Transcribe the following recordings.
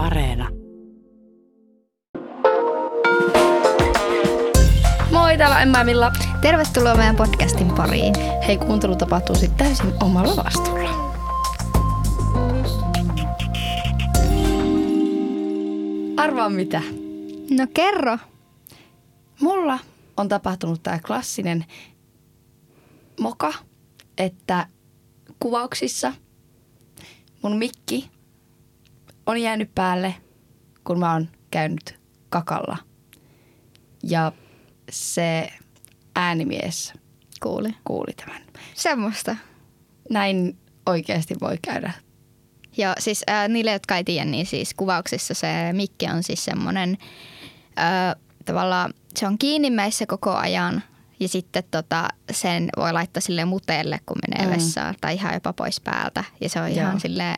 Areena. Moi, täällä on Emma Milla. Tervetuloa meidän podcastin pariin. Hei, kuuntelu tapahtuu sitten täysin omalla vastuulla. Arvaa mitä? No kerro. Mulla on tapahtunut tää klassinen moka, että kuvauksissa mun mikki on jäänyt päälle, kun mä oon käynyt kakalla. Ja se äänimies Kuuli. kuuli tämän. Semmoista. Näin oikeasti voi käydä. Joo, siis äh, niille, jotka ei tiedä, niin siis kuvauksissa se mikki on siis semmoinen, äh, tavallaan se on kiinni meissä koko ajan ja sitten tota, sen voi laittaa sille muteelle, kun menee Mm. vessaan tai ihan jopa pois päältä. Ja se on Joo. ihan sille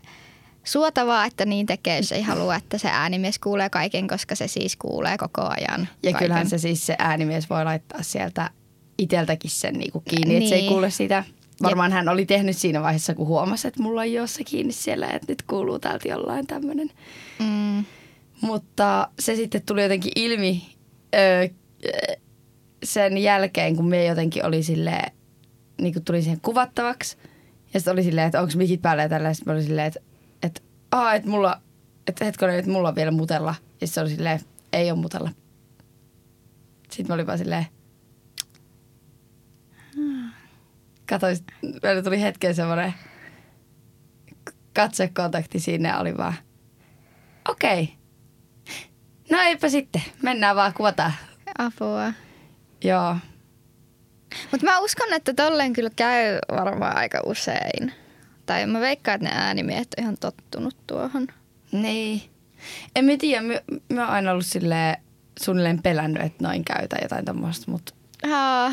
suotavaa, että niin tekee, jos ei halua, että se äänimies kuulee kaiken, koska se siis kuulee koko ajan Ja kaiken. kyllähän se siis se äänimies voi laittaa sieltä iteltäkin sen niinku kiinni, että se ei Niin. kuule sitä. Varmaan hän oli tehnyt siinä vaiheessa, kun huomasi, että mulla ei ole se kiinni siellä, että nyt kuuluu täältä jollain tämmöinen. Mm, Mutta se sitten tuli jotenkin ilmi öö, sen jälkeen, kun me jotenkin oli silleen, niin kuin tuli siihen kuvattavaksi. Ja sitten oli silleen, että onko mikit päällä ja tällä. Sitten oli silleen, että, aa, että mulla, että hetkonen, että mulla on vielä mutella. Ja se oli silleen, ei ole mutella. Sitten mä olin vaan silleen, Katoin, meillä tuli hetken semmoinen katsekontakti siinä ja oli vaan, okei. Okay. No eipä sitten, mennään vaan, kuvataan. apua. Joo, Mutta mä uskon, että tolleen kyllä käy varmaan aika usein. Tai mä veikkaan, että ne äänimiehet on ihan tottunut tuohon. niin. En mä tiedä, mä, mä oon aina ollut silleen, suunnilleen pelännyt, että noin käytä jotain tommoista, mutta Haa,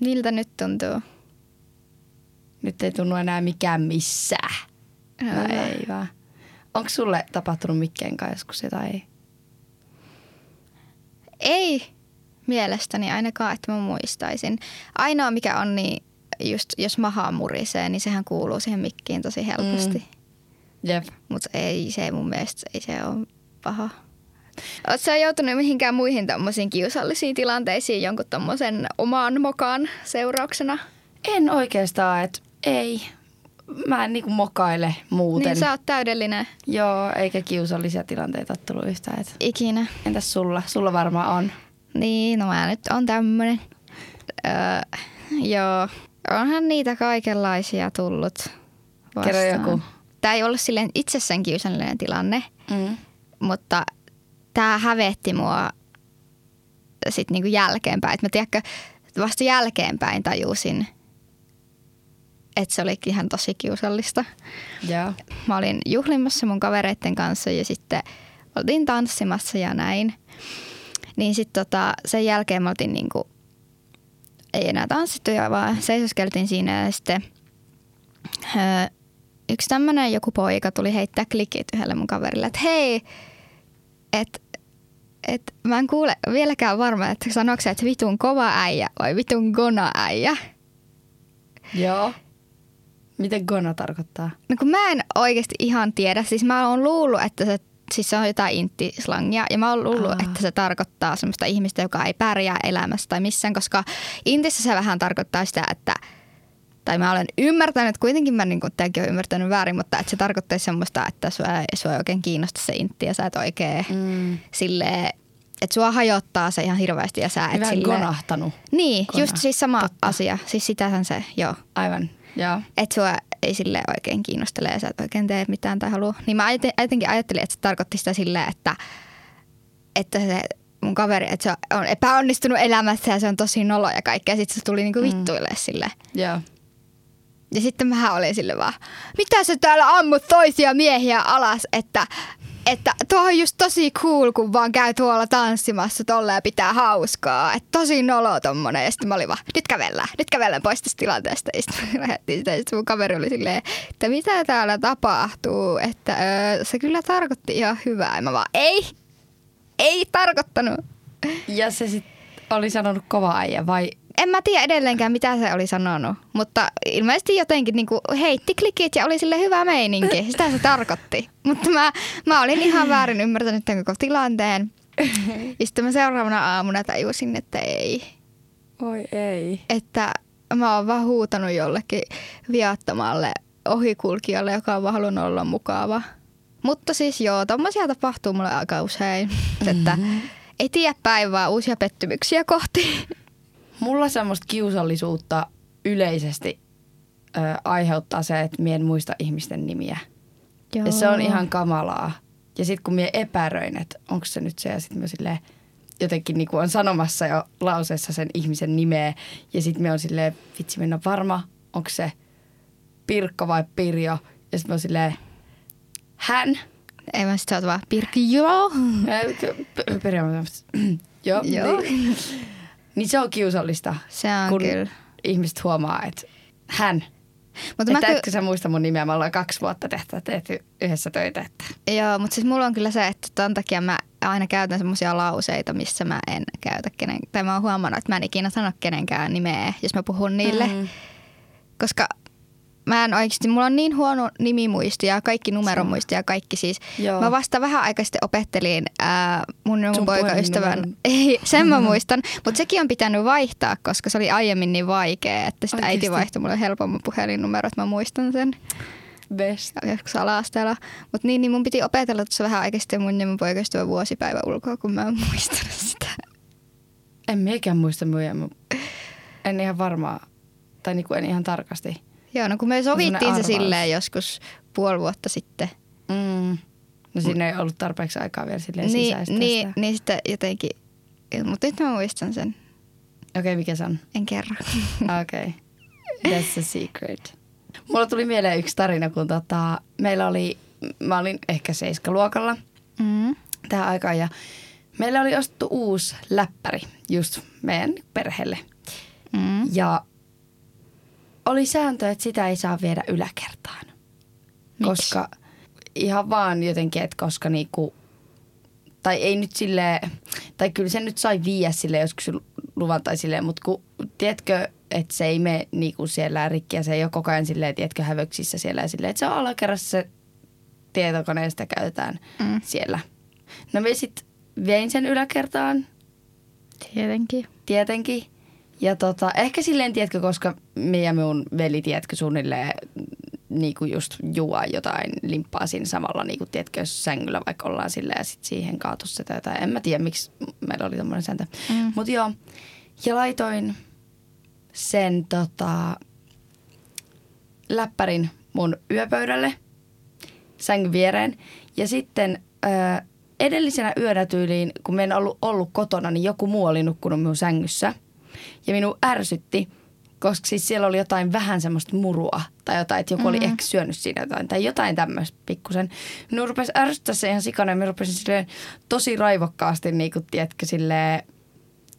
miltä nyt tuntuu? nyt ei tunnu enää mikään missään. No Hyvä. ei vaan. Onko sulle tapahtunut mikkeen kanssa joskus jotain? Ei mielestäni ainakaan, että mä muistaisin. Ainoa mikä on, niin just jos maha murisee, niin sehän kuuluu siihen mikkiin tosi helposti. Mm. Jep. Mutta ei se mun mielestä, ei se ole paha. Oletko sä joutunut mihinkään muihin tommosiin kiusallisiin tilanteisiin jonkun tommosen oman mokaan seurauksena? En oikeastaan, että ei. Mä en niinku mokaile muuten. Niin sä oot täydellinen Joo, eikä kiusallisia tilanteita ole tullut yhtään. Et. ikinä. Entäs sulla? Sulla varmaan on. Niin, no mä nyt on tämmönen. Öö, joo, onhan niitä kaikenlaisia tullut vastaan. Kerro joku. Tämä ei ollut silleen itsessään kiusallinen tilanne, Mm. mutta tämä hävetti mua sitten niinku jälkeenpäin. Et mä tiedätkö, vasta jälkeenpäin tajusin, että se oli ihan tosi kiusallista. Joo. Mä olin juhlimassa mun kavereiden kanssa ja sitten oltiin tanssimassa ja näin. Niin sitten tota, sen jälkeen me oltiin niinku, ei enää tanssittu ja vaan seisoskeltiin siinä ja sitten öö, yksi tämmönen joku poika tuli heittää klikit yhdelle mun kaverille, että hei, että et mä en kuule vieläkään varma, että sanoiko se, että vitun kova äijä vai vitun gona äijä. Joo. Miten gona tarkoittaa? No kun mä en oikeasti ihan tiedä. Siis mä oon luullut, että se, siis se on jotain intislangia. Ja mä oon luullut, Aa. että se tarkoittaa semmoista ihmistä, joka ei pärjää elämässä tai missään. Koska intissä se vähän tarkoittaa sitä, että tai mä olen ymmärtänyt, kuitenkin mä niin tämäkin olen ymmärtänyt väärin, mutta että se tarkoittaa semmoista, että sua, sua ei oikein kiinnosta se intti ja sä et oikein Mm. silleen, että sua hajottaa se ihan hirveästi ja sä et Vähän silleen... gonahtanut. Niin, Gona. just siis sama Totta. asia. Siis sitähän se, joo. Aivan. Joo. Että sua ei sille oikein kiinnostele ja sä et oikein tee mitään tai halua. Niin mä jotenkin ajattelin, että se tarkoitti sitä silleen, että, että se mun kaveri, että se on epäonnistunut elämässä ja se on tosi nolo ja kaikkea. Ja sitten se tuli niinku vittuille sille. Joo. Ja sitten mä olin sille vaan, mitä sä täällä ammut toisia miehiä alas, että, että tuo on just tosi cool, kun vaan käy tuolla tanssimassa tolla ja pitää hauskaa. Että tosi nolo tommonen. Ja sitten mä olin vaan, nyt kävellään, nyt kävellään pois tästä tilanteesta. Ja sitten lähdettiin sitä, ja sitten mun kaveri oli silleen, että mitä täällä tapahtuu, että öö, se kyllä tarkoitti ihan hyvää. Ja mä vaan, ei, ei tarkoittanut. Ja se sitten oli sanonut kova äijä vai en mä tiedä edelleenkään, mitä se oli sanonut, mutta ilmeisesti jotenkin niin kuin heitti klikit ja oli sille hyvä meininki. Sitä se tarkoitti. Mutta mä, mä olin ihan väärin ymmärtänyt tämän koko tilanteen. Ja sitten mä seuraavana aamuna tajusin, että ei. Oi ei. Että mä oon vaan huutanut jollekin viattomalle ohikulkijalle, joka on vaan halunnut olla mukava. Mutta siis joo, tommosia tapahtuu mulle aika usein. Että ei tiedä päivää uusia pettymyksiä kohti. Mulla semmoista kiusallisuutta yleisesti ö, aiheuttaa se, että mie en muista ihmisten nimiä. Joo. Ja se on ihan kamalaa. Ja sitten kun mie epäröin, että onko se nyt se, ja sitten mä silleen jotenkin niin on sanomassa jo lauseessa sen ihmisen nimeä. Ja sitten me on silleen, vitsi mennä varma, onko se Pirkka vai Pirjo. Ja sitten mä oon silleen, hän. Ei mä sit sä oot vaan, Pirkki, joo. Pirjo. Joo. Joo. Niin. Niin se on kiusallista, Se on kun kyllä. ihmiset huomaa, että hän. Mutta mä Että ky- etkö sä muista mun nimeä? Me ollaan kaksi vuotta tehty, tehty yhdessä töitä. Että. Joo, mutta siis mulla on kyllä se, että ton takia mä aina käytän semmoisia lauseita, missä mä en käytä kenen, tai mä oon huomannut, että mä en ikinä sano kenenkään nimeä, jos mä puhun niille. Mm. Koska mä en oikeasti, mulla on niin huono nimimuisti ja kaikki numeromuisti ja kaikki siis. Joo. Mä vasta vähän aikaa sitten opettelin ää, mun Sun poikaystävän. Ei, sen mä muistan. Mutta sekin on pitänyt vaihtaa, koska se oli aiemmin niin vaikea, että sitten äiti Oikeesti? vaihtoi mulle helpomman puhelinnumero, että mä muistan sen Best. joskus ala-asteella. Mutta niin, niin mun piti opetella tuossa vähän aikaa sitten mun ja mun poikaystävän vuosipäivä ulkoa, kun mä en muistanut sitä. En miekään muista myyjä. En ihan varmaa. Tai niinku en ihan tarkasti. Joo, no kun me sovittiin se silleen joskus puoli vuotta sitten. Mm. No siinä ei ollut tarpeeksi aikaa vielä silleen Niin, sisäistää niin, sitä. niin sitten jotenkin, mutta nyt mä muistan sen. Okei, okay, mikä se on? En kerro. Okei. Okay. That's a secret. Mulla tuli mieleen yksi tarina, kun tota, meillä oli, mä olin ehkä seiskaluokalla Mm. tähän aikaan ja meillä oli ostettu uusi läppäri just meidän perheelle. Mm. Ja oli sääntö, että sitä ei saa viedä yläkertaan. Koska ihan vaan jotenkin, että koska niinku, tai ei nyt sille tai kyllä se nyt sai viiä sille joskus luvan tai silleen, mutta kun, tiedätkö, että se ei mene niinku siellä rikki ja se ei ole koko ajan silleen, tiedätkö, hävöksissä siellä ja silleen, että se on alakerrassa se tietokone ja sitä käytetään Mm. siellä. No me sitten vein sen yläkertaan, Tietenkin. tietenkin. Ja tota, ehkä silleen, tiedätkö, koska me ja minun veli, tiedätkö, suunnilleen niin kuin just juo jotain limppaa siinä samalla, niin kuin, tiedätkö, jos sängyllä vaikka ollaan silleen ja sit siihen kaatu sitä jotain. En mä tiedä, miksi meillä oli tommoinen sääntö. Mm. Mutta joo, ja laitoin sen tota, läppärin mun yöpöydälle sängyn viereen. Ja sitten ö, edellisenä yönä tyyliin, kun mä en ollut, ollut kotona, niin joku muu oli nukkunut minun sängyssä. Ja minun ärsytti, koska siis siellä oli jotain vähän semmoista murua tai jotain, että joku mm-hmm. oli ehkä syönyt siinä jotain tai jotain tämmöistä pikkusen. Minun rupesi ärsyttää se ihan sikana ja minä rupesin silleen tosi raivokkaasti, niin kuin, tiedätkö, silleen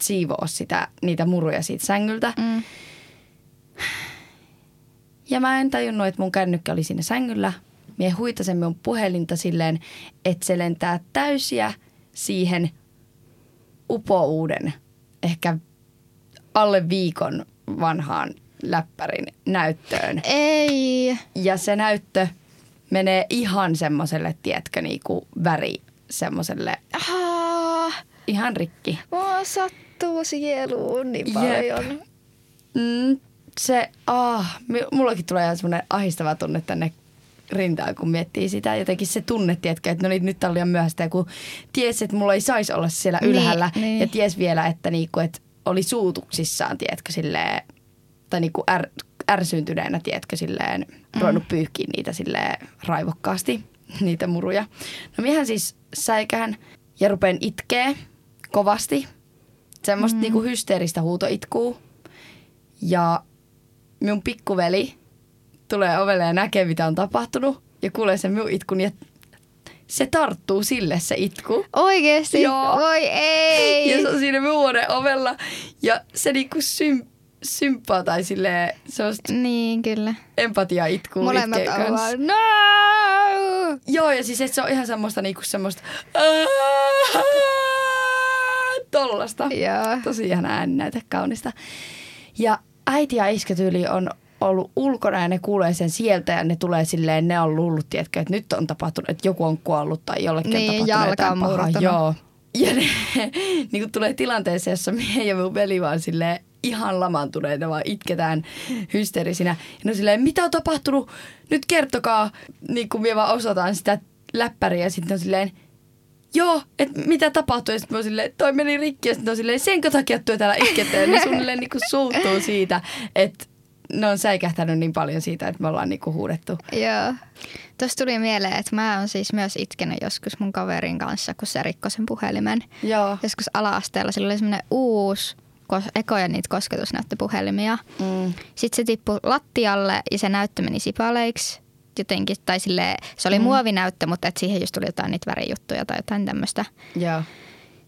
siivoa sitä, niitä muruja siitä sängyltä. Mm. Ja mä en tajunnut, että mun kännykkä oli siinä sängyllä. Mie huitasen mun puhelinta silleen, että se lentää täysiä siihen upouuden, ehkä alle viikon vanhaan läppärin näyttöön. Ei. Ja se näyttö menee ihan semmoiselle, tiedätkö, niinku väri semmoiselle Ah, ihan rikki. mua sattuu sieluun niin Jep. paljon. Mm, se, ah, mullakin tulee ihan semmoinen ahistava tunne tänne rintaan, kun miettii sitä. Jotenkin se tunne, tiedätkö, että no niin, nyt on liian myöhäistä. Ja kun tiesi, että mulla ei saisi olla siellä Niin, ylhäällä. niin. Ja ties vielä, että, niinku, että oli suutuksissaan, tiedätkö, silleen, tai niinku är, ärsyntyneenä, tiedätkö, silleen, mm. ruvennut pyyhkiä niitä silleen raivokkaasti, niitä muruja. No miehän siis säikähän ja rupeen itkee kovasti. Semmoista mm. niinku hysteeristä huutoitkuu. Ja minun pikkuveli tulee ovelle ja näkee, mitä on tapahtunut. Ja kuulee sen minun itkun ja se tarttuu sille se itku. Oikeesti? Joo. Voi ei. Ja se on siinä huoneen ovella. Ja se niinku sym, symppaa tai silleen semmoista Niin, kyllä. empatia itkuu Molemmat kanssa. vaan, no! Joo, ja siis et se on ihan semmoista niinku semmoista tollasta. Joo. Tosi ihana ääninäyte, kaunista. Ja äiti ja iskätyyli on ollut ulkona ja ne kuulee sen sieltä ja ne tulee silleen, ne on luullut, tiedätkö, että nyt on tapahtunut, että joku on kuollut tai jollekin Niin, on tapahtunut jotain pahaa. Joo. Ja ne niin kuin tulee tilanteeseen, jossa mie ja mun veli vaan silleen ihan lamantuneita, vaan itketään hysteerisinä. Ja ne on silleen, mitä on tapahtunut? Nyt kertokaa. Niin kuin mie vaan osoitan sitä läppäriä ja sitten on silleen, joo, että mitä tapahtui? Ja sitten mä silleen, toi meni rikki ja sitten on silleen, senkö takia työ täällä? Ja ne suunnilleen niin suuttuu siitä, että ne on säikähtänyt niin paljon siitä, että me ollaan niin kuin huudettu. Joo. Tuossa tuli mieleen, että mä oon siis myös itkenyt joskus mun kaverin kanssa, kun se rikkoi sen puhelimen. Joo. Joskus ala-asteella sillä oli semmoinen uusi, kos- ekoja niitä kosketusnäyttöpuhelimia. Mm. Sitten se tippui lattialle ja se näyttö meni sipaleiksi jotenkin. Tai sille, se oli mm. muovinäyttö, mutta et siihen just tuli jotain niitä värijuttuja tai jotain tämmöistä. Joo.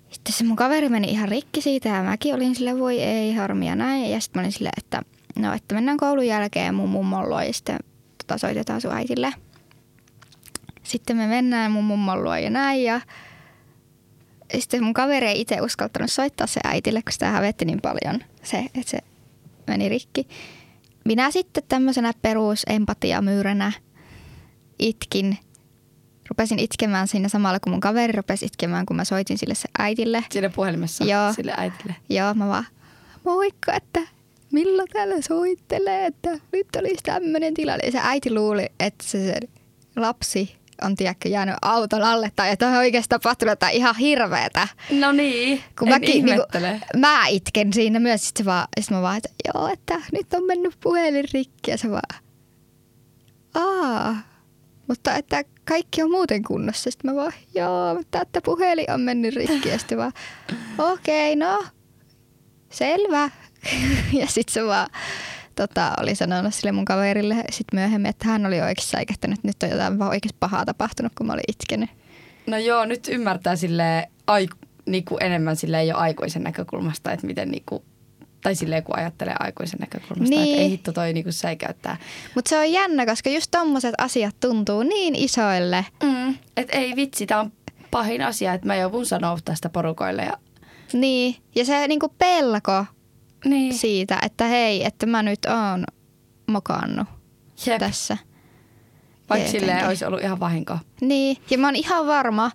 Sitten se mun kaveri meni ihan rikki siitä ja mäkin olin sille voi ei harmia näin. Ja sitten mä olin silleen, että no että mennään koulun jälkeen mun mummon luo ja sitten tota, soitetaan sun äitille. Sitten me mennään mun mummon luo ja näin ja sitten mun kaveri ei itse uskaltanut soittaa se äitille, kun sitä hävetti niin paljon se, että se meni rikki. Minä sitten tämmöisenä perusempatiamyyränä itkin. Rupesin itkemään siinä samalla, kun mun kaveri rupesi itkemään, kun mä soitin sille se äitille. Siinä puhelimessa Joo. sille äitille. Joo, mä vaan, moikka, että milloin täällä soittelee, että nyt olisi tämmöinen tilanne. Ja se äiti luuli, että se, se lapsi on tiedätkö, jäänyt auton alle tai että on oikeasti tapahtunut jotain ihan hirveetä. No niin, Kun en mäkin, ihmettele. Niinku, mä itken siinä myös, sitten vaan, sit mä vaan, että joo, että nyt on mennyt puhelin rikki ja se vaan, aa, mutta että kaikki on muuten kunnossa. Sitten mä vaan, joo, mutta että puhelin on mennyt rikki ja sitten vaan, okei, okay, no, selvä. Ja sitten se vaan tota, oli sanonut sille mun kaverille sit myöhemmin, että hän oli oikeasti säikähtänyt, että nyt on jotain vaan oikeasti pahaa tapahtunut, kun mä olin itkenyt. No joo, nyt ymmärtää sille aiku, niinku enemmän sille jo aikuisen näkökulmasta, että miten niinku, tai silleen kun ajattelee aikuisen näkökulmasta, Niin. että ei hitto toi niinku säikäyttää. Mutta se on jännä, koska just tommoset asiat tuntuu niin isoille. Mm. Että ei vitsi, tää on pahin asia, että mä joudun sanoa tästä porukoille. Ja... Niin, ja se niinku pelko Niin. siitä, että hei, että mä nyt oon mokannut Jep. tässä. Vaikka silleen olisi ollut ihan vahinko. Niin, ja mä oon ihan varma,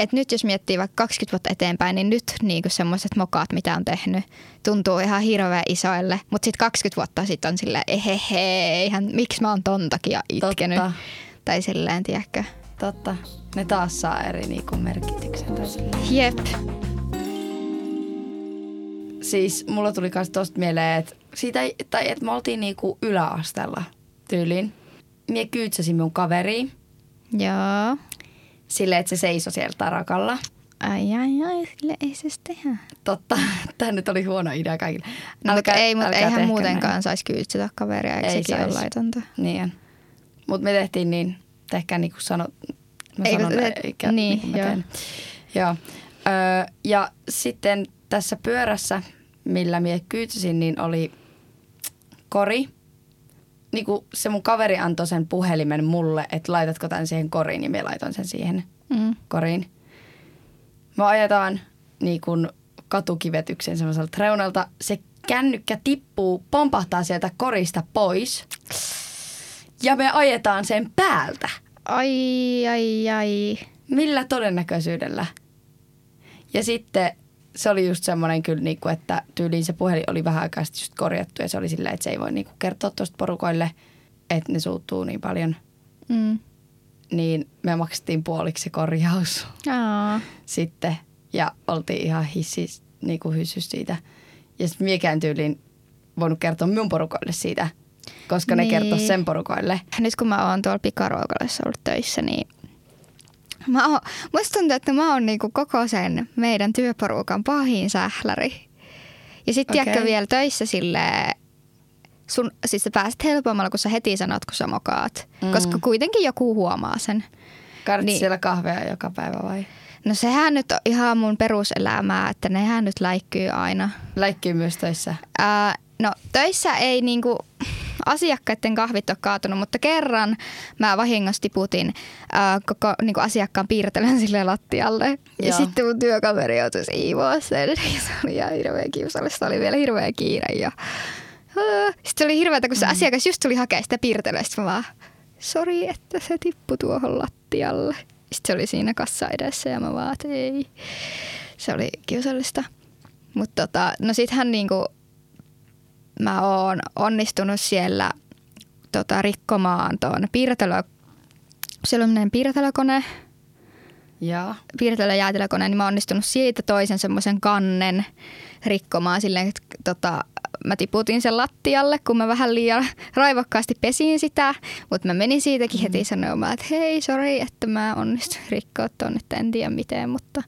että nyt jos miettii vaikka 20 vuotta eteenpäin, niin nyt niinku semmoiset mokaat, mitä on tehnyt, tuntuu ihan hirveän isoille. Mutta sitten 20 vuotta sitten on silleen, ehehe, eihän, miksi mä oon ton takia itkenyt. Totta. Tai silleen, tiedätkö. Totta. Ne taas saa eri niinku merkityksen. Silleen. Jep. Siis mulla tuli myös tosta mieleen, että siitä, tai että me oltiin niinku yläasteella tyyliin. Mie kyydsäsin mun kaveriin Joo. silleen, että se seisoi siellä tarakalla. Ai ai ai, sille ei se tehdä. Totta, tämä nyt oli huono idea kaikille. No, mutta ei, mutta älkää eihän muutenkaan saisi kyydsytä kaveria, eikö Ei sekin ole laitonta? Niin. Mutta me tehtiin niin, tehkää niin kuin sano, mä Ei, sanon, te- eikä niin, niin, joo. teen. Joo. Öö, ja sitten tässä pyörässä, millä minä kyydsäsin, niin oli kori. Niin kuin se mun kaveri antoi sen puhelimen mulle, että laitatko tämän siihen koriin, niin minä laitoin sen siihen Mm. koriin. Me ajetaan niin kuin katukivetyksen semmoiselta reunalta. Se kännykkä tippuu, pompahtaa sieltä korista pois. Ja me ajetaan sen päältä. Ai, ai, ai. Millä todennäköisyydellä? Ja sitten se oli just semmoinen kyllä, niin kuin, että tyyliin se puhelin oli vähän aikaa just korjattu ja se oli silleen, että se ei voi niin kuin kertoa tuosta porukoille, että ne suuttuu niin paljon. Mm. Niin me maksettiin puoliksi se korjaus Aa. sitten ja oltiin ihan hissis, niin kuin hysys siitä. Ja sitten miekään tyyliin voinut kertoa minun porukoille siitä, koska ne Niin. kertoo sen porukoille. Nyt kun mä oon tuolla pikaruokalassa ollut töissä, niin mä oon, musta tuntuu, että mä oon niinku koko sen meidän työporukan pahin sähläri. Ja sitten okay. vielä töissä silleen, sun, siis sä pääset helpommalla, kun sä heti sanot, kun sä mokaat. Mm. Koska kuitenkin joku huomaa sen. Kaadit Niin. siellä kahvea joka päivä vai? No sehän nyt on ihan mun peruselämää, että nehän nyt läikkyy aina. Läikkyy myös töissä. Ää, no töissä ei niinku asiakkaiden kahvit ole kaatunut, mutta kerran mä vahingossa tiputin ää, koko niinku asiakkaan piirtelön sille lattialle. Ja Joo. sitten mun työkaveri joutui siivoa sen. Ja se oli ihan hirveä kiusallista. Oli vielä hirveä kiire. Ja Sitten oli hirveätä, kun se mm. asiakas just tuli hakemaan sitä piirtelyä. Sitten mä vaan, sori, että se tippui tuohon lattialle. Sitten se oli siinä kassa edessä ja mä vaan, että ei. Se oli kiusallista. Mutta tota, no hän niinku, mä oon onnistunut siellä tota, rikkomaan tuon piirtelö, siellä on piirtelökone, ja. piirtelö jäätelökone, niin mä oon onnistunut siitä toisen semmoisen kannen rikkomaan silleen, että tota, mä tiputin sen lattialle, kun mä vähän liian raivokkaasti pesin sitä, mutta mä menin siitäkin heti mm. sanomaan, että hei, sorry, että mä onnistuin rikkoa tuonne, että en tiedä miten, mutta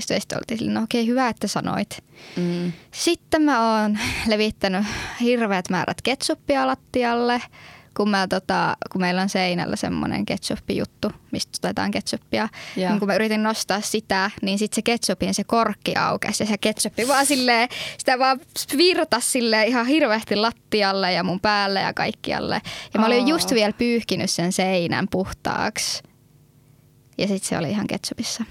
sitten oltiin silleen, no okei, hyvä, että sanoit. Mm. Sitten mä oon levittänyt hirveät määrät ketsuppia lattialle – kun, mä, tota, kun meillä on seinällä semmoinen ketsuppijuttu, mistä otetaan ketsuppia. Niin kun mä yritin nostaa sitä, niin sitten se ketsupin se korkki aukesi ja se ketsuppi vaan silleen, sitä vaan virtas sille ihan hirveästi lattialle ja mun päälle ja kaikkialle. Ja mä olin oh. just vielä pyyhkinyt sen seinän puhtaaksi. Ja sitten se oli ihan ketsupissa.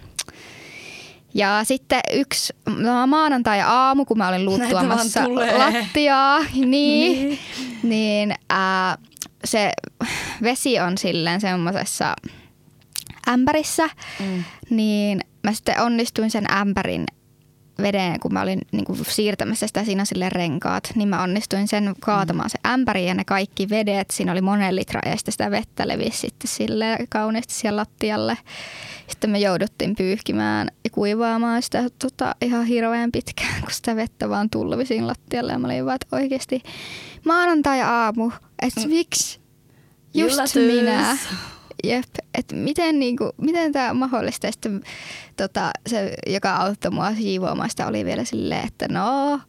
Ja sitten yksi no, maanantai-aamu, kun mä olin luuttuamassa lattiaa, niin, niin. niin ää, se vesi on silleen semmoisessa ämpärissä, mm. niin mä sitten onnistuin sen ämpärin veden, kun mä olin niin kuin siirtämässä sitä siinä sille renkaat, niin mä onnistuin sen kaatamaan mm. se ämpäri ja ne kaikki vedet, siinä oli monen litra ja sitten sitä vettä levisi sitten sille kauniisti siellä lattialle. Sitten me jouduttiin pyyhkimään ja kuivaamaan sitä tota, ihan hirveän pitkään, kun sitä vettä vaan tulvi siinä lattialle ja mä olin vaan, että oikeasti maanantai-aamu, että mm. miksi just Jullatus. minä? Jep, että miten, niinku, miten tämä on mahdollista. Sitten tota, se, joka auttoi mua siivoamaan sitä, oli vielä silleen, että no,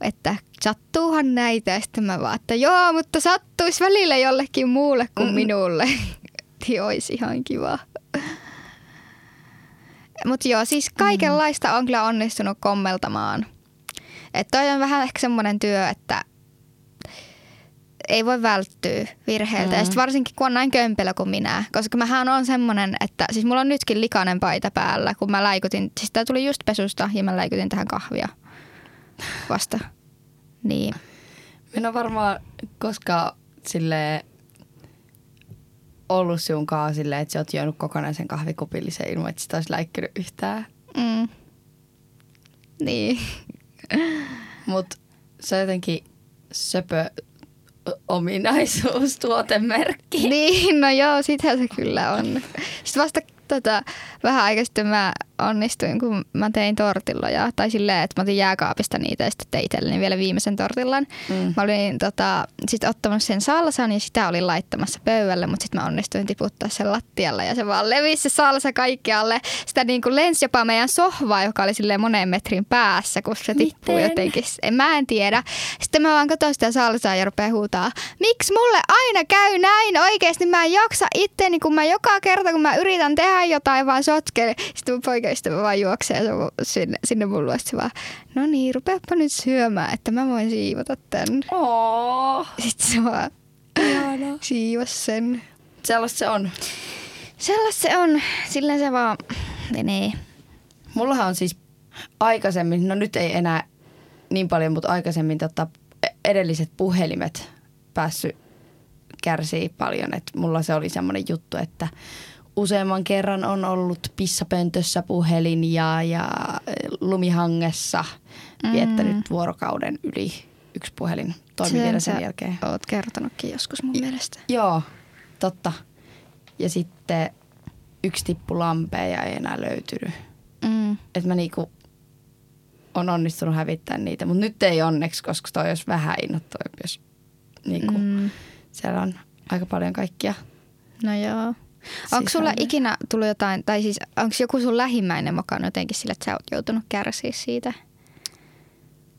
että sattuuhan näitä. Ja sitten mä vaan, että joo, mutta sattuisi välillä jollekin muulle kuin mm. minulle. niin olisi ihan kiva. Mutta joo, siis kaikenlaista on kyllä onnistunut kommeltamaan. Että toi on vähän ehkä semmoinen työ, että ei voi välttyä virheiltä. Mm. Ja varsinkin kun on näin kömpelö kuin minä. Koska mähän on semmoinen, että siis mulla on nytkin likainen paita päällä, kun mä läikutin. Siis tää tuli just pesusta ja mä läikutin tähän kahvia vasta. Niin. Minä on varmaan koska sille ollut sinun kanssa silleen, että sä oot juonut kokonaisen kahvikupillisen ilman, että sitä olisi läikkynyt yhtään. Mm. Niin. Mutta se on jotenkin söpö ominaisuus, tuotemerkki. Niin, no joo, sitähän se kyllä on. Sitten vasta tota, vähän aikaa sitten mä onnistuin, kun mä tein tortilloja. Tai silleen, että mä otin jääkaapista niitä ja sitten tein itselleni vielä viimeisen tortillan. Mm. Mä olin tota, sitten ottamassa sen salsan ja sitä olin laittamassa pöydälle, mutta sitten mä onnistuin tiputtaa sen lattialle ja se vaan levisi se salsa kaikkialle. Sitä niin kuin lensi jopa meidän sohvaa, joka oli silleen monen metrin päässä, kun se tippuu Miten? jotenkin. En, mä en tiedä. Sitten mä vaan katsoin sitä salsaa ja rupean huutaa, miksi mulle aina käy näin oikeasti? Mä en jaksa itteeni, kun mä joka kerta, kun mä yritän tehdä jotain, vaan sotkele. Sitten mun poika ystävä vaan juoksee sinne, sinne mun luo. vaan, no niin, rupeapa nyt syömään, että mä voin siivota tän. Oh. Sitten se vaan siivos sen. Sellaista se on. Sellaista se on. Silleen se vaan menee. Mullahan on siis aikaisemmin, no nyt ei enää niin paljon, mutta aikaisemmin tota, edelliset puhelimet päässyt kärsii paljon. Et mulla se oli semmoinen juttu, että useamman kerran on ollut pissapöntössä puhelin ja, ja lumihangessa mm. viettänyt vuorokauden yli yksi puhelin toimi vielä sen jälkeen. Oot kertonutkin joskus mun mielestä. Joo, totta. Ja sitten yksi tippu lampeja ei enää löytynyt. Mm. Että mä niinku on onnistunut hävittämään niitä, mutta nyt ei onneksi, koska toi olisi vähän innoittavampi, jos niinku, mm. siellä on aika paljon kaikkia. No joo. Onko sulla ikinä tullut jotain, tai siis onko joku sun lähimmäinen mokannut jotenkin sillä, että sä oot joutunut kärsiä siitä?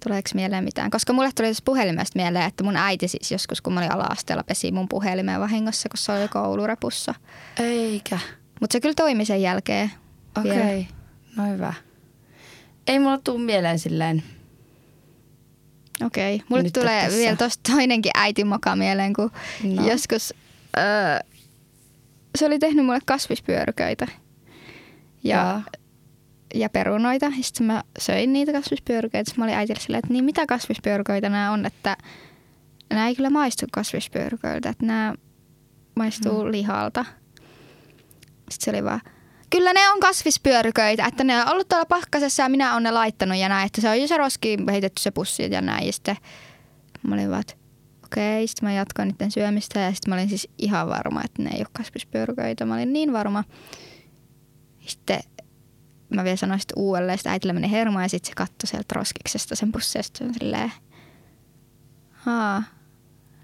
Tuleeko mieleen mitään? Koska mulle tuli tässä puhelimesta mieleen, että mun äiti siis joskus, kun mä olin ala-asteella, pesi mun puhelimeen vahingossa, kun se oli koulurepussa. Eikä. Mutta se kyllä toimi sen jälkeen. Okei, okay. no hyvä. Ei mulla tuu mieleen silleen. Okei, okay. mulle Nyt tulee tässä. vielä tosta toinenkin äitimoka mieleen, kun no. joskus... Öö, se oli tehnyt mulle kasvispyöryköitä. Ja, ja. ja perunoita. Ja sitten mä söin niitä kasvispyöryköitä. Sitten mä olin äitille silleen, että niin mitä kasvispyöryköitä nämä on, että nämä ei kyllä maistu kasvispyöryköiltä, että nämä maistuu mm. lihalta. Sitten se oli vaan, kyllä ne on kasvispyöryköitä, että ne on ollut tuolla pakkasessa ja minä olen ne laittanut ja näin, että se on jo se roskiin heitetty se pussi ja näin. Ja sitten mä olin vaan, että okei, okay. sitten mä jatkoin niiden syömistä ja sitten mä olin siis ihan varma, että ne ei ole kasvispyöryköitä. Mä olin niin varma. Sitten mä vielä sanoin sitten uudelleen, että äitillä meni hermo ja sitten se katsoi sieltä roskiksesta sen pussin ja sitten silleen, haa,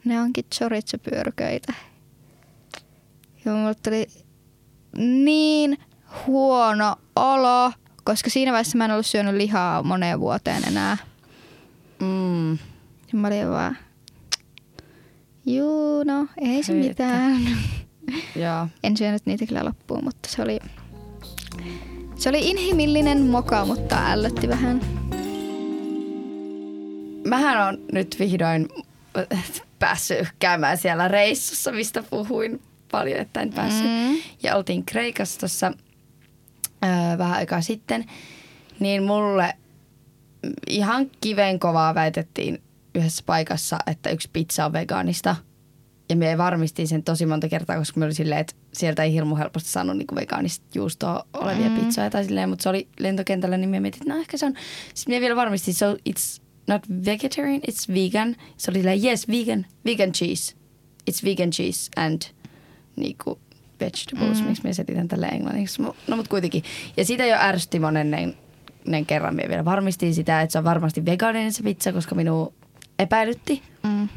ne onkin chorizo-pyöryköitä. Ja mulle tuli niin huono olo, koska siinä vaiheessa mä en ollut syönyt lihaa moneen vuoteen enää. Mm. Ja mä olin vaan, juu no, ei se Heittä. mitään. En syönyt niitä kyllä loppuun, mutta se oli, se oli inhimillinen moka, mutta ällötti vähän. Mähän on nyt vihdoin äh, päässyt käymään siellä reissussa, mistä puhuin paljon, että en päässyt. Mm. Ja oltiin Kreikassa tuossa äh, vähän aikaa sitten. Niin mulle ihan kiven kovaa väitettiin yhdessä paikassa, että yksi pizza on vegaanista. Ja me varmistin sen tosi monta kertaa, koska me oli silleen, että sieltä ei hirmu helposti saanut niinku vegaanista juustoa olevia Mm. pizzoja tai silleen, mutta se oli lentokentällä, niin me mietin, että no ehkä se on. Sitten me vielä varmistin, so it's not vegetarian, it's vegan. Se oli silleen, yes, vegan, vegan cheese. It's vegan cheese and niinku vegetables, Mm. miksi me selitän tällä englanniksi. No mutta kuitenkin. Ja siitä jo ärsytti monen kerran. Me vielä varmistin sitä, että se on varmasti vegaaninen se pizza, koska minun epäilytti. Mm.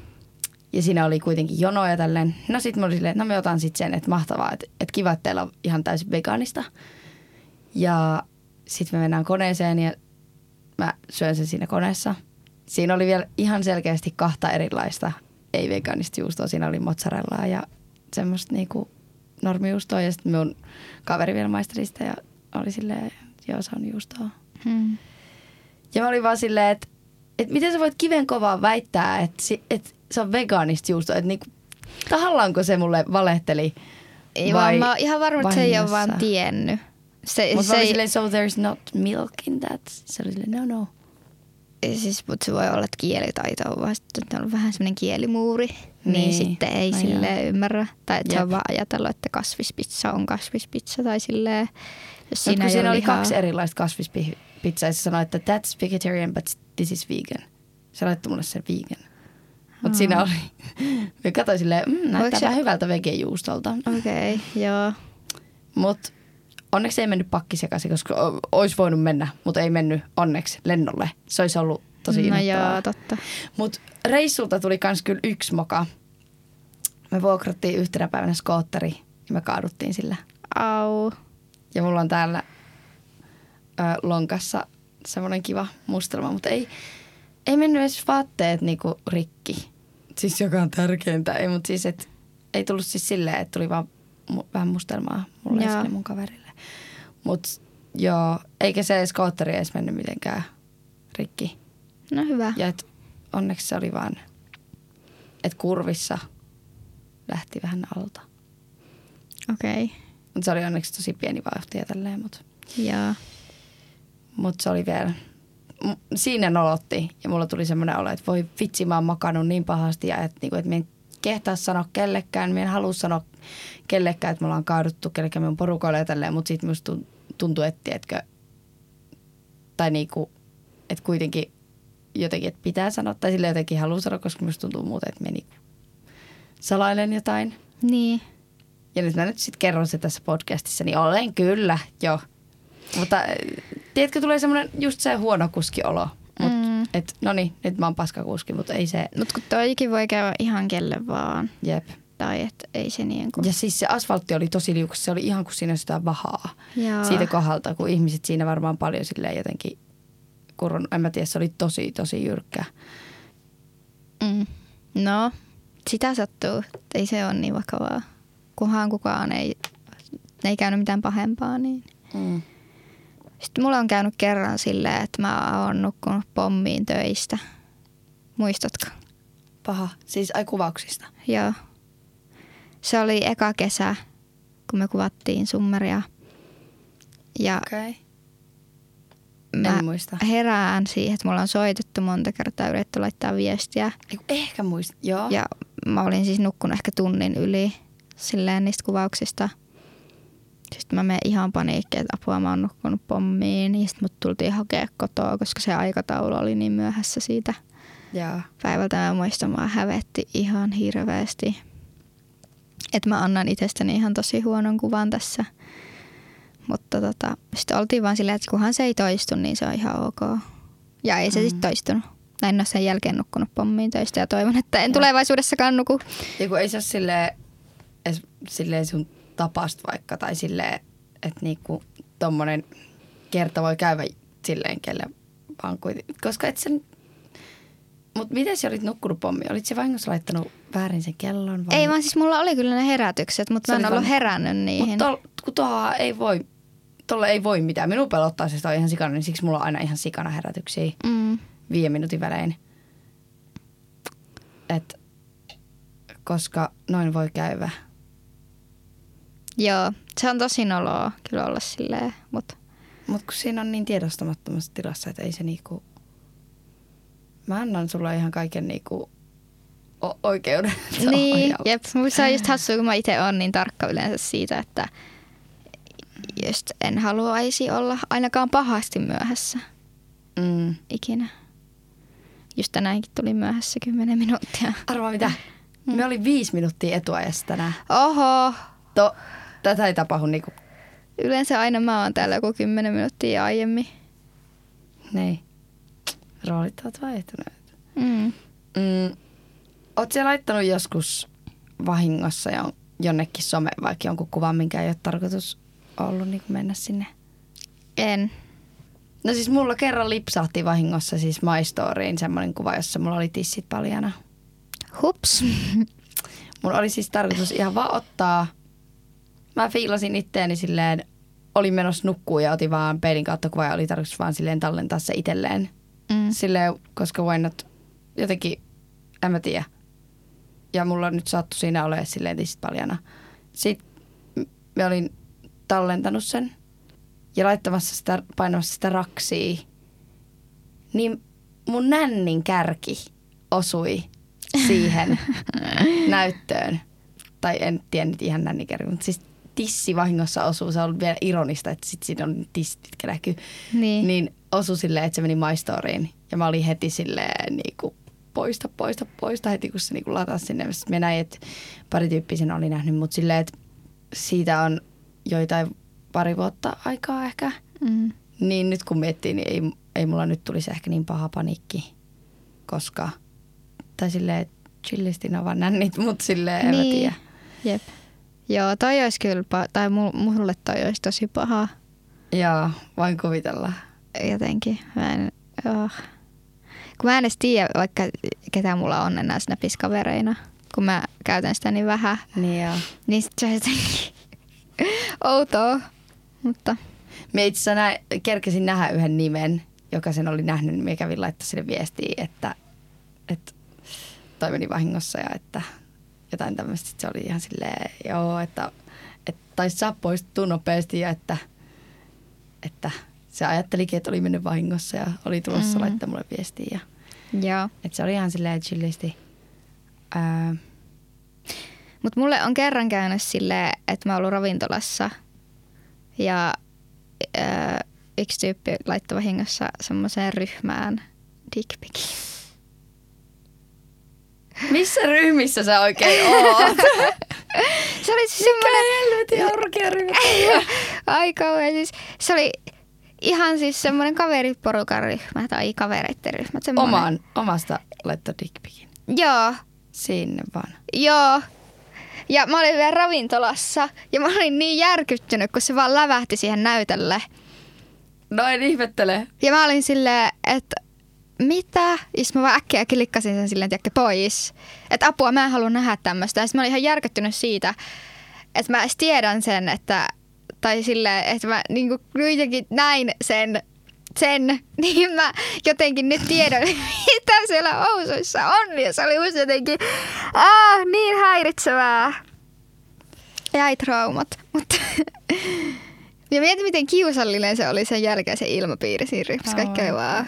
Ja siinä oli kuitenkin jono ja tälleen. No sit mä olin silleen, että no me otan sit sen, että mahtavaa, että, että kiva, että teillä on ihan täysin vegaanista. Ja sitten me mennään koneeseen ja mä syön sen siinä koneessa. Siinä oli vielä ihan selkeästi kahta erilaista ei-vegaanista juustoa. Siinä oli mozzarellaa ja semmoista niinku normijuustoa. Ja sitten mun kaveri vielä maisteli sitä ja oli silleen, joo se on juustoa. Mm. Ja mä olin vaan silleen, että, että miten sä voit kiven kovaa väittää, että, si- että se on vegaanista juustoa. Että niinku, tahallaanko se mulle valehteli? Ei vai vaan, mä oon ihan varma, että se ei ole vaan tiennyt. Se, Mutta se ei, silleen, so there's not milk in that. Se oli silleen, no no. siis, mutta se voi olla, että kielitaito on vaan sitten on vähän semmoinen kielimuuri. Niin, Niin. sitten ei No no silleen ymmärrä. Tai että se on vaan ajatellut, että kasvispizza on kasvispizza tai silleen. Jos Siinä, siinä, oli lihaa. kaksi erilaista kasvispizzaa, ja se sanoi, että that's vegetarian, but this is vegan. Se laittoi mulle sen vegan. Mutta siinä oli, me katsoin silleen, mm, näyttää se- vähän hyvältä vegejuustolta. Okei, okay, joo. Mutta onneksi ei mennyt pakki sekaisin, koska olisi voinut mennä, mutta ei mennyt onneksi lennolle. Se olisi ollut tosi No joo, totta. Mutta reissulta tuli kans kyllä yksi moka. Me vuokrattiin yhtenä päivänä skootteri ja me kaaduttiin sillä. Au. Ja mulla on täällä ö, lonkassa semmoinen kiva mustelma, mutta ei, ei mennyt edes vaatteet niinku rikki. Siis joka on tärkeintä. Ei, mutta siis et, ei tullut siis silleen, että tuli vaan mu- vähän mustelmaa mulle ja mun kaverille. Mutta joo, eikä se skootteri edes mennyt mitenkään rikki. No hyvä. Ja et onneksi se oli vaan, että kurvissa lähti vähän alta. Okei. Okay. Mutta se oli onneksi tosi pieni vauhti ja tälleen, mutta Joo. Mut se oli vielä, siinä nolotti ja mulla tuli semmoinen olo, että voi vitsi mä oon makannut niin pahasti ja että niinku, et mä en kehtaa sanoa kellekään, mä en halua sanoa kellekään, että me ollaan kaaduttu kellekään mun porukoille ja tälleen, mutta sitten musta tun- tuntui, että tiedätkö, tai niinku, että kuitenkin jotenkin, että pitää sanoa, tai sille jotenkin haluaa sanoa, koska musta tuntuu muuten, että meni salailen jotain. Niin. Ja nyt mä nyt sitten kerron se tässä podcastissa, niin olen kyllä, jo. Mutta äh, tiedätkö, tulee semmoinen just se huono kuskiolo. Mut, Mm. et, no niin, nyt mä oon paskakuski, mutta ei se, Mut kun toikin voi käydä ihan kelle vaan. jep. Tai että ei se niin kuin. Ja siis se asfaltti oli tosi liukas, se oli ihan kuin siinä olisi jotain vahaa Joo. siitä kohdalta, kun ihmiset siinä varmaan paljon silleen jotenkin kurun, en mä tiedä, se oli tosi, tosi jyrkkä. Mm. No, sitä sattuu. Ei se ole niin vakavaa. Kunhan kukaan ei, ei käynyt mitään pahempaa, niin... Mm. Sitten mulla on käynyt kerran silleen, että mä oon nukkunut pommiin töistä. Muistatko? Paha, siis ai kuvauksista. Joo. Se oli eka kesä, kun me kuvattiin summeria. Ja. Okay. mä En muista. herään siihen, että mulla on soitettu monta kertaa, yritetty laittaa viestiä. Eiku, Ehkä muista, joo. Ja mä olin siis nukkunut ehkä tunnin yli silleen niistä kuvauksista. Sitten mä menen ihan paniikkiin, että apua mä oon nukkunut pommiin. Niin sitten mut tultiin hakea kotoa, koska se aikataulu oli niin myöhässä siitä Joo. päivältä. Mä muistan, mä hävetti ihan hirveästi. Että mä annan itsestäni ihan tosi huonon kuvan tässä. Mutta tota, sitten oltiin vaan silleen, että kunhan se ei toistu, niin se on ihan ok. Ja ei se mm. sitten toistunut. Mä en ole sen jälkeen nukkunut pommiin töistä ja toivon, että en Joo. tulevaisuudessakaan nuku. Ja kun ei se ole silleen, silleen sun tapasta vaikka, tai silleen, että niinku tommonen kerta voi käydä silleen, kelle vaan kuitenkin. Koska et sen... Mut miten sä olit nukkunut pommi? Olit se vahingossa laittanut väärin sen kellon? Vai? Ei vaan siis mulla oli kyllä ne herätykset, mutta mä en ollut vaan- herännyt niihin. Mutta tol, kun tuohon ei voi, tolle ei voi mitään. Minun pelottaa se, on ihan sikana, niin siksi mulla on aina ihan sikana herätyksiä Mm. viiden minuutin välein. Et, koska noin voi käydä. Joo, se on tosi noloa kyllä olla silleen, mutta Mutta kun siinä on niin tiedostamattomassa tilassa, että ei se niinku... Mä annan sulle ihan kaiken niinku o- oikeuden. Niin, jep. Mutta se on just hassua, kun mä itse olen niin tarkka yleensä siitä, että just en haluaisi olla ainakaan pahasti myöhässä Mm. ikinä. Just tänäänkin tuli myöhässä 10 minuuttia. Arvaa mitä? Me oli viisi minuuttia etuajassa tänään. Oho, To, tätä ei tapahdu niinku... yleensä aina mä oon täällä joku 10 minuuttia aiemmin. Niin. Roolit ovat vaihtuneet. Mm. Mm. Oot sä laittanut joskus vahingossa jo, jonnekin some vaikka jonkun kuvan, minkä ei ole tarkoitus ollut niin mennä sinne? En. No siis mulla kerran lipsahti vahingossa siis My Storyin semmoinen kuva, jossa mulla oli tissit paljana. Hups. Mulla oli siis tarkoitus ihan vaan ottaa, mä fiilasin itteeni silleen, olin menossa nukkuu ja otin vaan peilin kautta kuva ja oli tarkoitus vaan silleen tallentaa se itselleen. Mm. Silleen, koska why not, jotenkin, en mä tiedä. Ja mulla nyt sattui siinä olemaan silleen tissit paljana. Sitten mä olin tallentanut sen ja laittamassa sitä, painamassa sitä raksia. Niin mun nännin kärki osui siihen näyttöön. Tai en tiedä nyt ihan nännikärki, mutta siis tissi vahingossa osuu. Se on vielä ironista, että sit siinä on tissit, mitkä näkyy. Niin. Niin osui silleen, että se meni My Storyin. Ja mä olin heti silleen niinku poista, poista, poista heti, kun se niinku latasi sinne. Sitten mä näin, että pari tyyppiä sen oli nähnyt, mutta silleen, että siitä on joitain pari vuotta aikaa ehkä. Mm. Niin nyt kun miettii, niin ei, ei mulla nyt tulisi ehkä niin paha paniikki, koska, tai silleen, että chillisti ne on vaan nännit, mutta silleen en mä Niin. tiedä. Jep. Joo, toi olisi kyllä, pa- tai mu- mulle toi olisi tosi paha Joo, voin kuvitella. jotenkin. Mä en, oh. Kun mä en edes tiedä vaikka ketä mulla on enää Snapissa kavereina, kun mä käytän sitä niin vähän, Niin joo. niin sit se on jotenkin outoa. Mutta Me itse asiassa näin, kerkesin nähdä yhden nimen, joka sen oli nähnyt, niin me kävin laittaa sille viestiä, että, että toi meni vahingossa ja että jotain tämmöistä. Sitten se oli ihan silleen, joo, että, että taisi saa poistua nopeasti ja että, että se ajattelikin, että oli mennyt vahingossa ja oli tulossa Mm. mm. laittaa mulle viestiä. Ja, joo. että se oli ihan silleen chillisti. Ää, Mutta mulle on kerran käynyt silleen, että mä oon ollut ravintolassa ja äh, yksi tyyppi laittoi vahingossa semmoiseen ryhmään dickpikin. Missä ryhmissä sä oikein oot? Se oli siis semmoinen... helvetin orkiaryhmä? Ai kauhean. Siis, se oli ihan siis semmoinen kaveriporukan ryhmä tai kavereitten ryhmä. Semmoinen. Oman, omasta laittoi dickpikin. Joo, Sinne vaan. joo. Ja mä olin vielä ravintolassa ja mä olin niin järkyttynyt, kun se vaan lävähti siihen näytölle. No en ihmettele. Ja mä olin silleen, että mitä? Ja sit mä vaan äkkiä klikkasin sen silleen, tiedätkö, pois. Että apua, mä en halua nähdä tämmöistä. Ja mä olin ihan järkyttynyt siitä, että mä edes tiedän sen, että, tai silleen, että mä niinku kuitenkin näin sen, sen, niin mä jotenkin nyt tiedän, mitä siellä housuissa on. Ja se oli musta jotenkin, ah, niin häiritsevää. Jäi traumat, mutta Ja mietin, miten kiusallinen se oli sen jälkeen se ilmapiiri siinä ryhmässä. Kaikki oli vaan...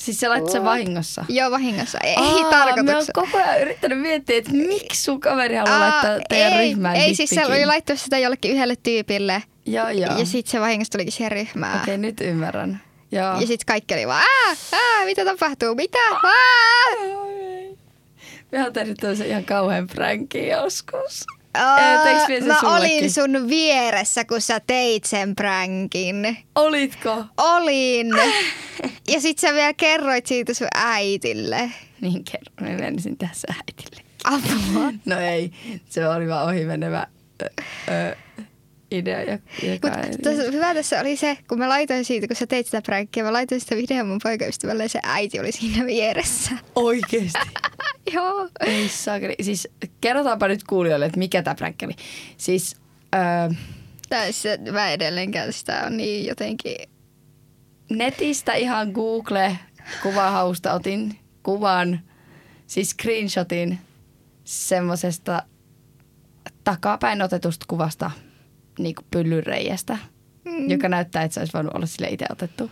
Siis se laittoi sen vahingossa. Joo, vahingossa. Ei Aa, Mä oon tarkoituksena. koko ajan yrittänyt miettiä, että miksi sun kaveri haluaa Aa, laittaa teidän ei, ryhmään Ei, siis se oli laittanut sitä jollekin yhdelle tyypille. Joo, joo. Ja sitten se vahingossa tulikin siihen ryhmään. Okei, nyt ymmärrän. Joo. Ja sitten kaikki oli vaan, ää, ää, mitä tapahtuu, mitä, ää. Me oon tehnyt ihan kauhean pränkin joskus. Se mä sullekin? olin sun vieressä, kun sä teit sen pränkin. Olitko? Olin. Ja sit sä vielä kerroit siitä sun äitille. Niin kerron, mä menisin tässä äitille. Apua. No ei, se oli vaan ohimenevä ö, ö, idea. Mutta ei- tässä, hyvä tässä oli se, kun mä laitoin siitä, kun sä teit sitä pränkkiä, mä laitoin sitä videon mun poikaystävälle ja se äiti oli siinä vieressä. Oikeesti. Joo. Ei saakeli. Siis kerrotaanpa nyt kuulijoille, että mikä tämä pränkki oli. Siis ö, Tässä mä edelleenkään sitä on niin jotenkin... netistä ihan Google kuvahausta otin kuvan, siis screenshotin semmosesta takapäin otetusta kuvasta niin kuin pyllyreijästä, mm. joka näyttää, että se olisi voinut olla sille itse otettu.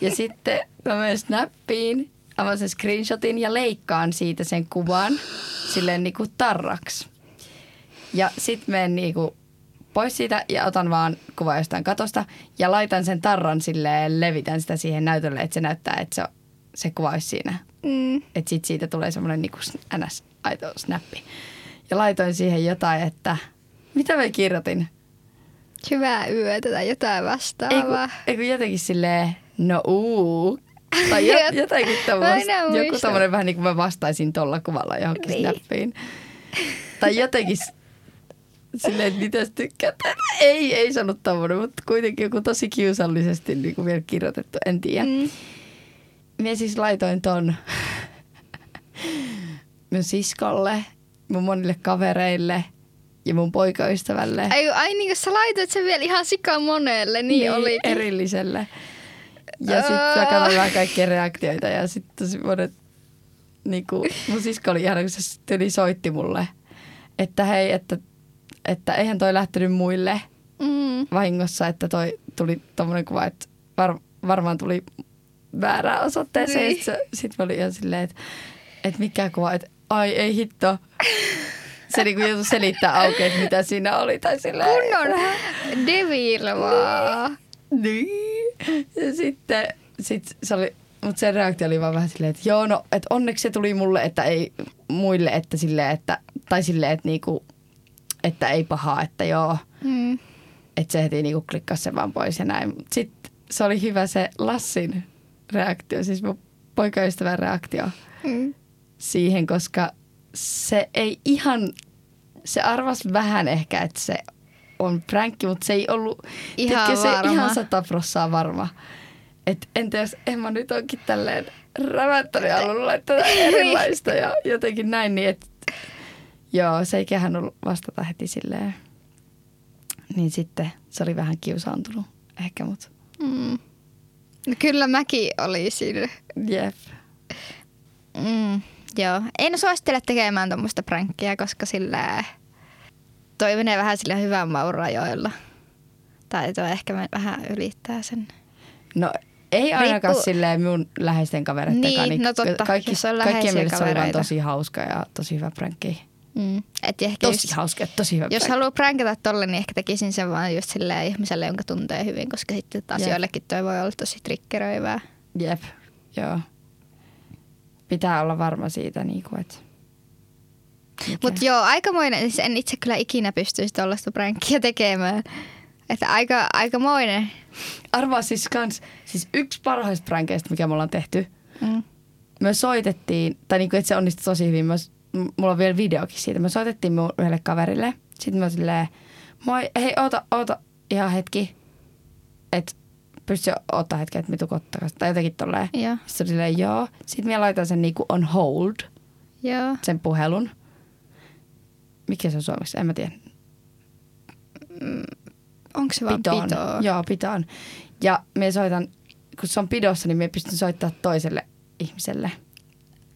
Ja sitten mä menen Snappiin, avaan sen screenshotin ja leikkaan siitä sen kuvan silleen niin kuin tarraksi. Ja sitten menen niinku pois siitä ja otan vaan kuva jostain katosta ja laitan sen tarran silleen, levitän sitä siihen näytölle, että se näyttää, että se, se kuva olisi siinä. Mm. Että sit siitä tulee semmoinen niinku ns. aito snappi. Ja laitoin siihen jotain, että mitä mä kirjoitin? Hyvää yötä tai jotain vastaavaa. ei kun jotenkin silleen, no uu. Tai jo, jotenkin enää Joku tommonen vähän niin kuin mä vastaisin tolla kuvalla johonkin Niin. snappiin. Tai jotenkin silleen, että mitä sä tykkäät. Ei, ei sanonut tommonen, mutta kuitenkin joku tosi kiusallisesti niin kuin vielä kirjoitettu, en tiedä. Mm. Mm. Mä siis laitoin ton mun siskolle, mun monille kavereille ja mun poikaystävälle. Ai, ai niin sä laitoit sen vielä ihan sika monelle, niin, niin oli. erilliselle. Ja sitten mä katsoin vähän kaikkia reaktioita ja sitten tosi monet, niinku, mun sisko oli ihana, kun se tyli soitti mulle, että hei, että, että eihän toi lähtenyt muille Mm. vahingossa, että toi tuli tommonen kuva, että var, varmaan tuli väärään osoitteeseen. Niin. Sitten sit mä olin ihan silleen, että, että mikä kuva, että ai ei hitto. Se niinku joutui selittää auki, että mitä siinä oli. Tai silleen, Kunnon devil vaan. niin. Ja sitten sit se oli, mutta sen reaktio oli vaan vähän silleen, että joo, no, että onneksi se tuli mulle, että ei muille, että silleen, että, tai silleen, että niinku, että ei pahaa, että joo, Mm. että se heti niinku klikkasi sen vaan pois ja näin. Sitten se oli hyvä se Lassin reaktio, siis mun poikaystävän reaktio Mm. siihen, koska se ei ihan, se arvas vähän ehkä, että se on pränkki, mutta se ei ollut Ihan tiedätkö, se varma. ihan sata prossaa varma. Et entä jos Emma nyt onkin tälleen ja halunnut laittaa erilaista ja jotenkin näin, niin et, joo, se ei kehän ollut vastata heti silleen. Niin sitten se oli vähän kiusaantunut ehkä, mutta Mm. No kyllä mäkin olisin. jep. Mm. Joo. En suosittele tekemään tuommoista pränkkiä, koska sillä toi menee vähän sillä hyvän maun rajoilla. Tai toi ehkä vähän ylittää sen. No ei ainakaan Riippuu- silleen mun läheisten kavereiden Niin, kanssa. no totta, kaikki, jos on kaikkien läheisiä mielestä se oli vaan kavereita. tosi hauska ja tosi hyvä pränkki. Mm. Et ehkä Tosi just, hauska tosi hyvä jos haluaa pränkata tolle, niin ehkä tekisin sen vaan just silleen ihmiselle, jonka tuntee hyvin, koska sitten taas Jep. joillekin toi voi olla tosi triggeröivää. Jep, joo. Pitää olla varma siitä, niin kuin, että... Mutta joo, aikamoinen, siis en itse kyllä ikinä pystyisi tuollaista pränkkiä tekemään. Että aika, aikamoinen. Arvaa siis kans, siis yksi parhaista pränkeistä, mikä me ollaan tehty. Mm. Me soitettiin, tai niinku, että se onnistui tosi hyvin. Mä, mulla on vielä videokin siitä. Me soitettiin mun yhdelle kaverille. Sitten mä silleen, moi, hei, oota, oota ihan hetki. Että pysty ottaa hetken, että me tuun ottaa. Tai jotenkin tolleen. Joo, Sitten silleen, joo. Sitten mä laitan sen niinku on hold, joo. sen puhelun. Mikä se on suomeksi? En mä tiedä. Onko se vaan Pitoon. pitoa? Joo, pitoon. Ja me soitan, kun se on pidossa, niin me pystyn soittamaan toiselle ihmiselle.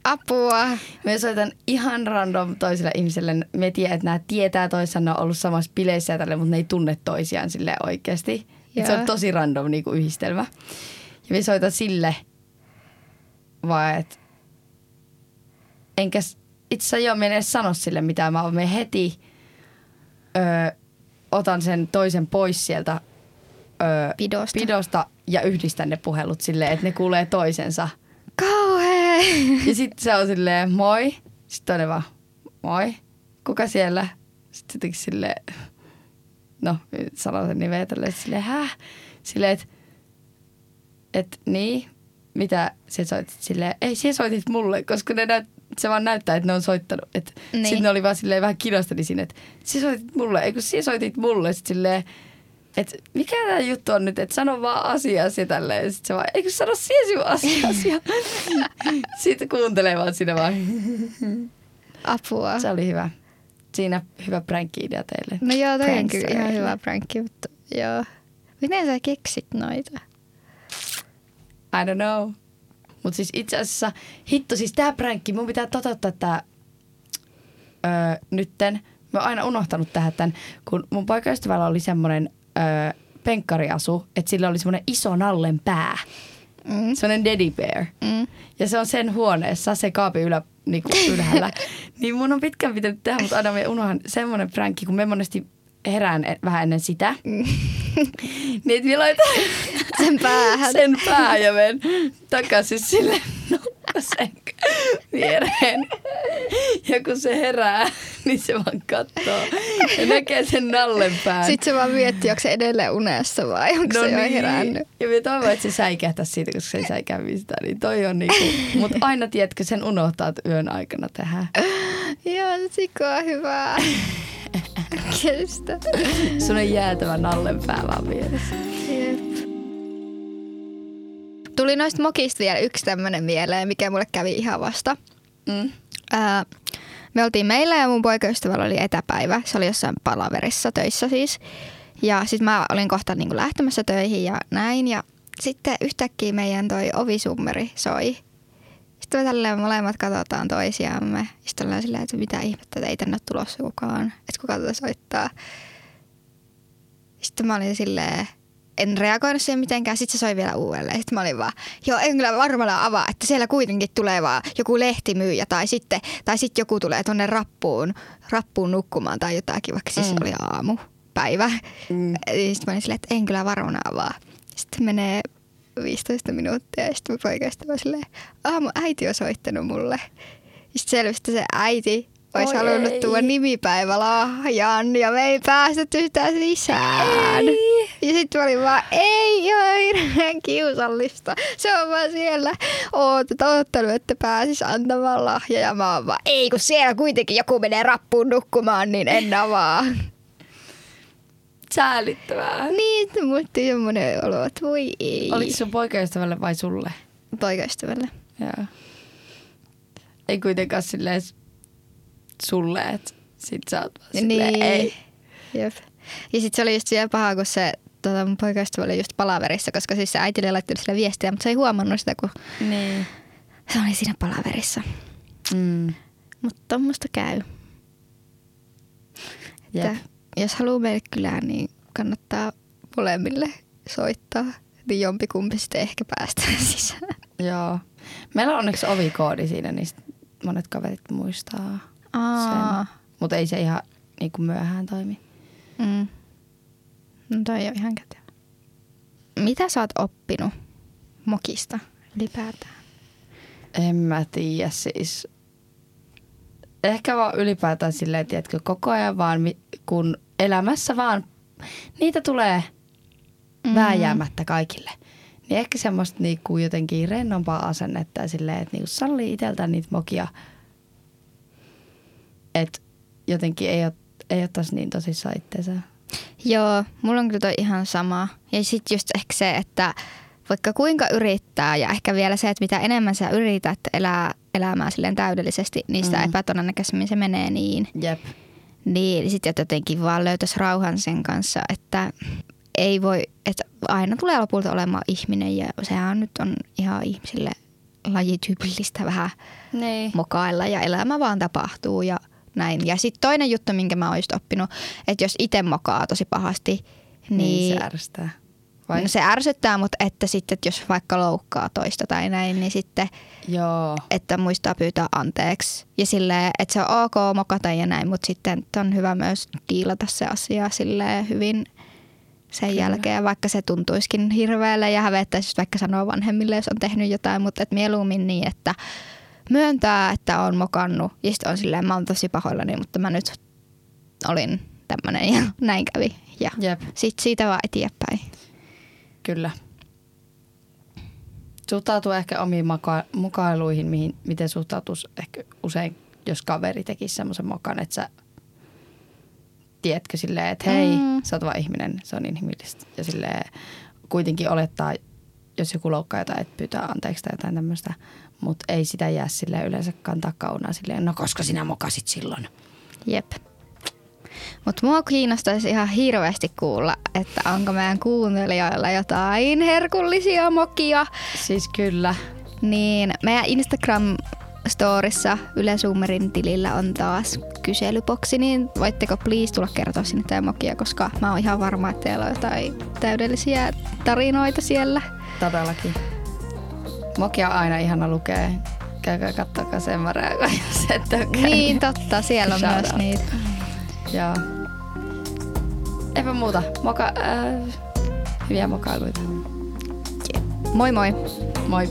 Apua. Me soitan ihan random toiselle ihmiselle. Me tiedän, että nämä tietää toisaan, ne on ollut samassa bileissä ja tälle, mutta ne ei tunne toisiaan sille oikeasti. Et se on tosi random niin kuin yhdistelmä. Ja me soitan sille vaan, että enkä itse asiassa joo, mä en edes sano sille mitään. Mä menen heti ö, otan sen toisen pois sieltä ö, Pidosta. pidosta ja yhdistän ne puhelut silleen, että ne kuulee toisensa. Kauhea. Ja sitten se on silleen, moi. Sitten toinen vaan, moi. Kuka siellä? Sitten jotenkin silleen, no, sanon sen nimeä tälleen, silleen, häh? Silleen, että, et, niin, mitä sä soitit silleen, ei, sä soitit mulle, koska ne näyt, se vaan näyttää, että ne on soittanut. Et Niin. Sitten ne oli vaan silleen vähän kinosteli siinä, että sä soitit mulle, ei kun sä soitit mulle. Sitten silleen, että mikä tämä juttu on nyt, että sano vaan asiasi ja tälleen. Sitten se vaan, eikö sano sinun asiasi? Ja Sitten kuuntelee vaan siinä vaan. Apua. Se oli hyvä. Siinä hyvä pränkki-idea teille. No joo, toi on kyllä ihan hyvä pränkki, mutta joo. Miten sä keksit noita? I don't know. Mutta siis itse asiassa, hitto, siis tää pränkki, mun pitää toteuttaa tää öö, nytten. Mä oon aina unohtanut tähän tämän, kun mun poikaystävällä oli semmonen öö, penkkariasu, että sillä oli semmonen iso nallen pää. Mm. Semmonen daddy bear. Mm. Ja se on sen huoneessa, se kaapi ylä, niinku ylhäällä. niin mun on pitkään pitänyt tehdä, mutta aina me unohan semmoinen pränkki, kun me monesti herään e- vähän ennen sitä. niin että me laitan Sen päähän. sen pää ja menen takaisin sille nokkaseen viereen. Ja kun se herää, niin se vaan katsoo ja näkee sen nallen pään. Sitten se vaan miettii, onko se edelleen unessa vai onko se jo herännyt. No niin. Ja me toivon, että se säikähtäisi siitä, koska se ei säikää mistään. Niin toi on niinku, mutta aina tiedätkö, sen unohtaa yön aikana tehdä. Joo, sikoa hyvää. Kestä. Sun on jäätävä nallen pää vaan vieressä. Jep. Tuli noista mokista vielä yksi tämmönen mieleen, mikä mulle kävi ihan vasta. Mm. Ää, me oltiin meillä ja mun poikaystävällä oli etäpäivä. Se oli jossain palaverissa töissä siis. Ja sitten mä olin kohta niin lähtemässä töihin ja näin. Ja sitten yhtäkkiä meidän toi ovisummeri soi. Sitten me tälleen molemmat katsotaan toisiamme. Sitten ollaan silleen, että mitä ihmettä, että ei tänne ole tulossa kukaan. Että kuka tätä soittaa. Sitten mä olin silleen, en reagoinut siihen mitenkään. Sitten se soi vielä uudelleen. Sitten mä olin vaan, joo, en kyllä varmana avaa, että siellä kuitenkin tulee vaan joku lehtimyyjä tai sitten, tai sitten joku tulee tonne rappuun, rappuun nukkumaan tai jotakin, vaikka siis Mm. oli aamu, päivä. Mm. Sitten mä olin silleen, että en kyllä varmana avaa. Sitten menee 15 minuuttia ja sitten mun poikaista vaan silleen, aamu äiti on soittanut mulle. Sitten selvisi, että se äiti olisi Oi halunnut ei. tuoda nimipäivälahjan ja me ei päästetty sitä sisään. Ei. Ja sitten mä olin vaan, ei ole hirveän kiusallista. Se on vaan siellä oot, että pääsis antamaan lahja. Ja mä oon vaan, ei kun siellä kuitenkin joku menee rappuun nukkumaan, niin en avaa. Säälittävää. niin, mulla tuli semmoinen olo, että voi ei. Oliko sun poikaystävälle vai sulle? Poikaystävälle. Joo. Ei kuitenkaan silleen sulle, että sit sä oot vaan silleen, Niin. ei. Jep. Ja sitten se oli just vielä paha, kun se tota, mun poikaystävä oli just palaverissa, koska siis se äiti oli laittanut sille viestiä, mutta se ei huomannut sitä, kun Niin. se oli siinä palaverissa. Mm. Mutta tommoista käy. Jep. Että jos haluaa meille kylään, niin kannattaa molemmille soittaa. Niin jompikumpi sitten ehkä päästään sisään. Joo. Meillä on onneksi ovikoodi siinä, niin monet kaverit muistaa sen. Mutta ei se ihan niin kuin myöhään toimi. Mm. No toi on ihan kätevä. Mitä sä oot oppinut mokista ylipäätään? En mä tiedä siis. Ehkä vaan ylipäätään silleen, tiedätkö, koko ajan vaan, kun elämässä vaan niitä tulee Mm. vääjäämättä kaikille. Niin ehkä semmoista niinku jotenkin rennompaa asennetta ja silleen, että niinku sallii itseltään niitä mokia. Että jotenkin ei, ot, ei ottaisi niin tosissaan itseensä. Joo, mulla on kyllä toi ihan sama. Ja sitten just ehkä se, että vaikka kuinka yrittää ja ehkä vielä se, että mitä enemmän sä yrität elää elämää silleen täydellisesti, niin sitä Mm. mm. epätodennäköisemmin se menee niin. Jep. Niin sitten jotenkin vaan löytäisi rauhan sen kanssa, että ei voi, että aina tulee lopulta olemaan ihminen ja sehän nyt on ihan ihmisille lajityypillistä vähän Niin. mokailla ja elämä vaan tapahtuu ja näin. Ja sitten toinen juttu, minkä mä oon just oppinut, että jos itse mokaa tosi pahasti, niin, niin se ärsyttää. Vai? no se ärsyttää, mutta että sitten, että jos vaikka loukkaa toista tai näin, niin sitten, Joo. että muistaa pyytää anteeksi. Ja silleen, että se on ok mokata ja näin, mutta sitten että on hyvä myös diilata se asia silleen hyvin sen Kyllä. jälkeen, vaikka se tuntuisikin hirveälle ja hävettäisi vaikka sanoa vanhemmille, jos on tehnyt jotain, mutta et mieluummin niin, että myöntää, että on mokannut ja sitten on silleen, mä oon tosi pahoillani, mutta mä nyt olin tämmönen ja näin kävi. Ja Jep, sitten siitä vaan eteenpäin. kyllä. Suhtautuu ehkä omiin maka- mukailuihin, mihin, miten suhtautuisi ehkä usein, jos kaveri tekisi semmoisen mokan, että sä tiedätkö silleen, että hei, mm. sä oot vaan ihminen, se on inhimillistä. Ja silleen kuitenkin olettaa, jos joku loukkaa jotain, että pyytää anteeksi tai jotain tämmöistä, mutta ei sitä jää silleen yleensä kantaa kaunaa silleen, no koska sinä mokasit silloin. Jep. Mutta mua kiinnostaisi ihan hirveästi kuulla, että onko meidän kuuntelijoilla jotain herkullisia mokia. Siis kyllä. Niin meidän Instagram-storissa Yle Zoomerin tilillä on taas kyselyboksi, niin voitteko please tulla kertoa sinne teidän mokia, koska mä oon ihan varma, että teillä on jotain täydellisiä tarinoita siellä. Todellakin. Mokia on aina ihana lukea. Käykää katsokaa sen reagoin, jos et ole käynyt. Niin totta, siellä on Shout myös out. niitä. Joo. Eipä muuta. Moka, äh, hyviä mokailuita. Moi moi! Moi.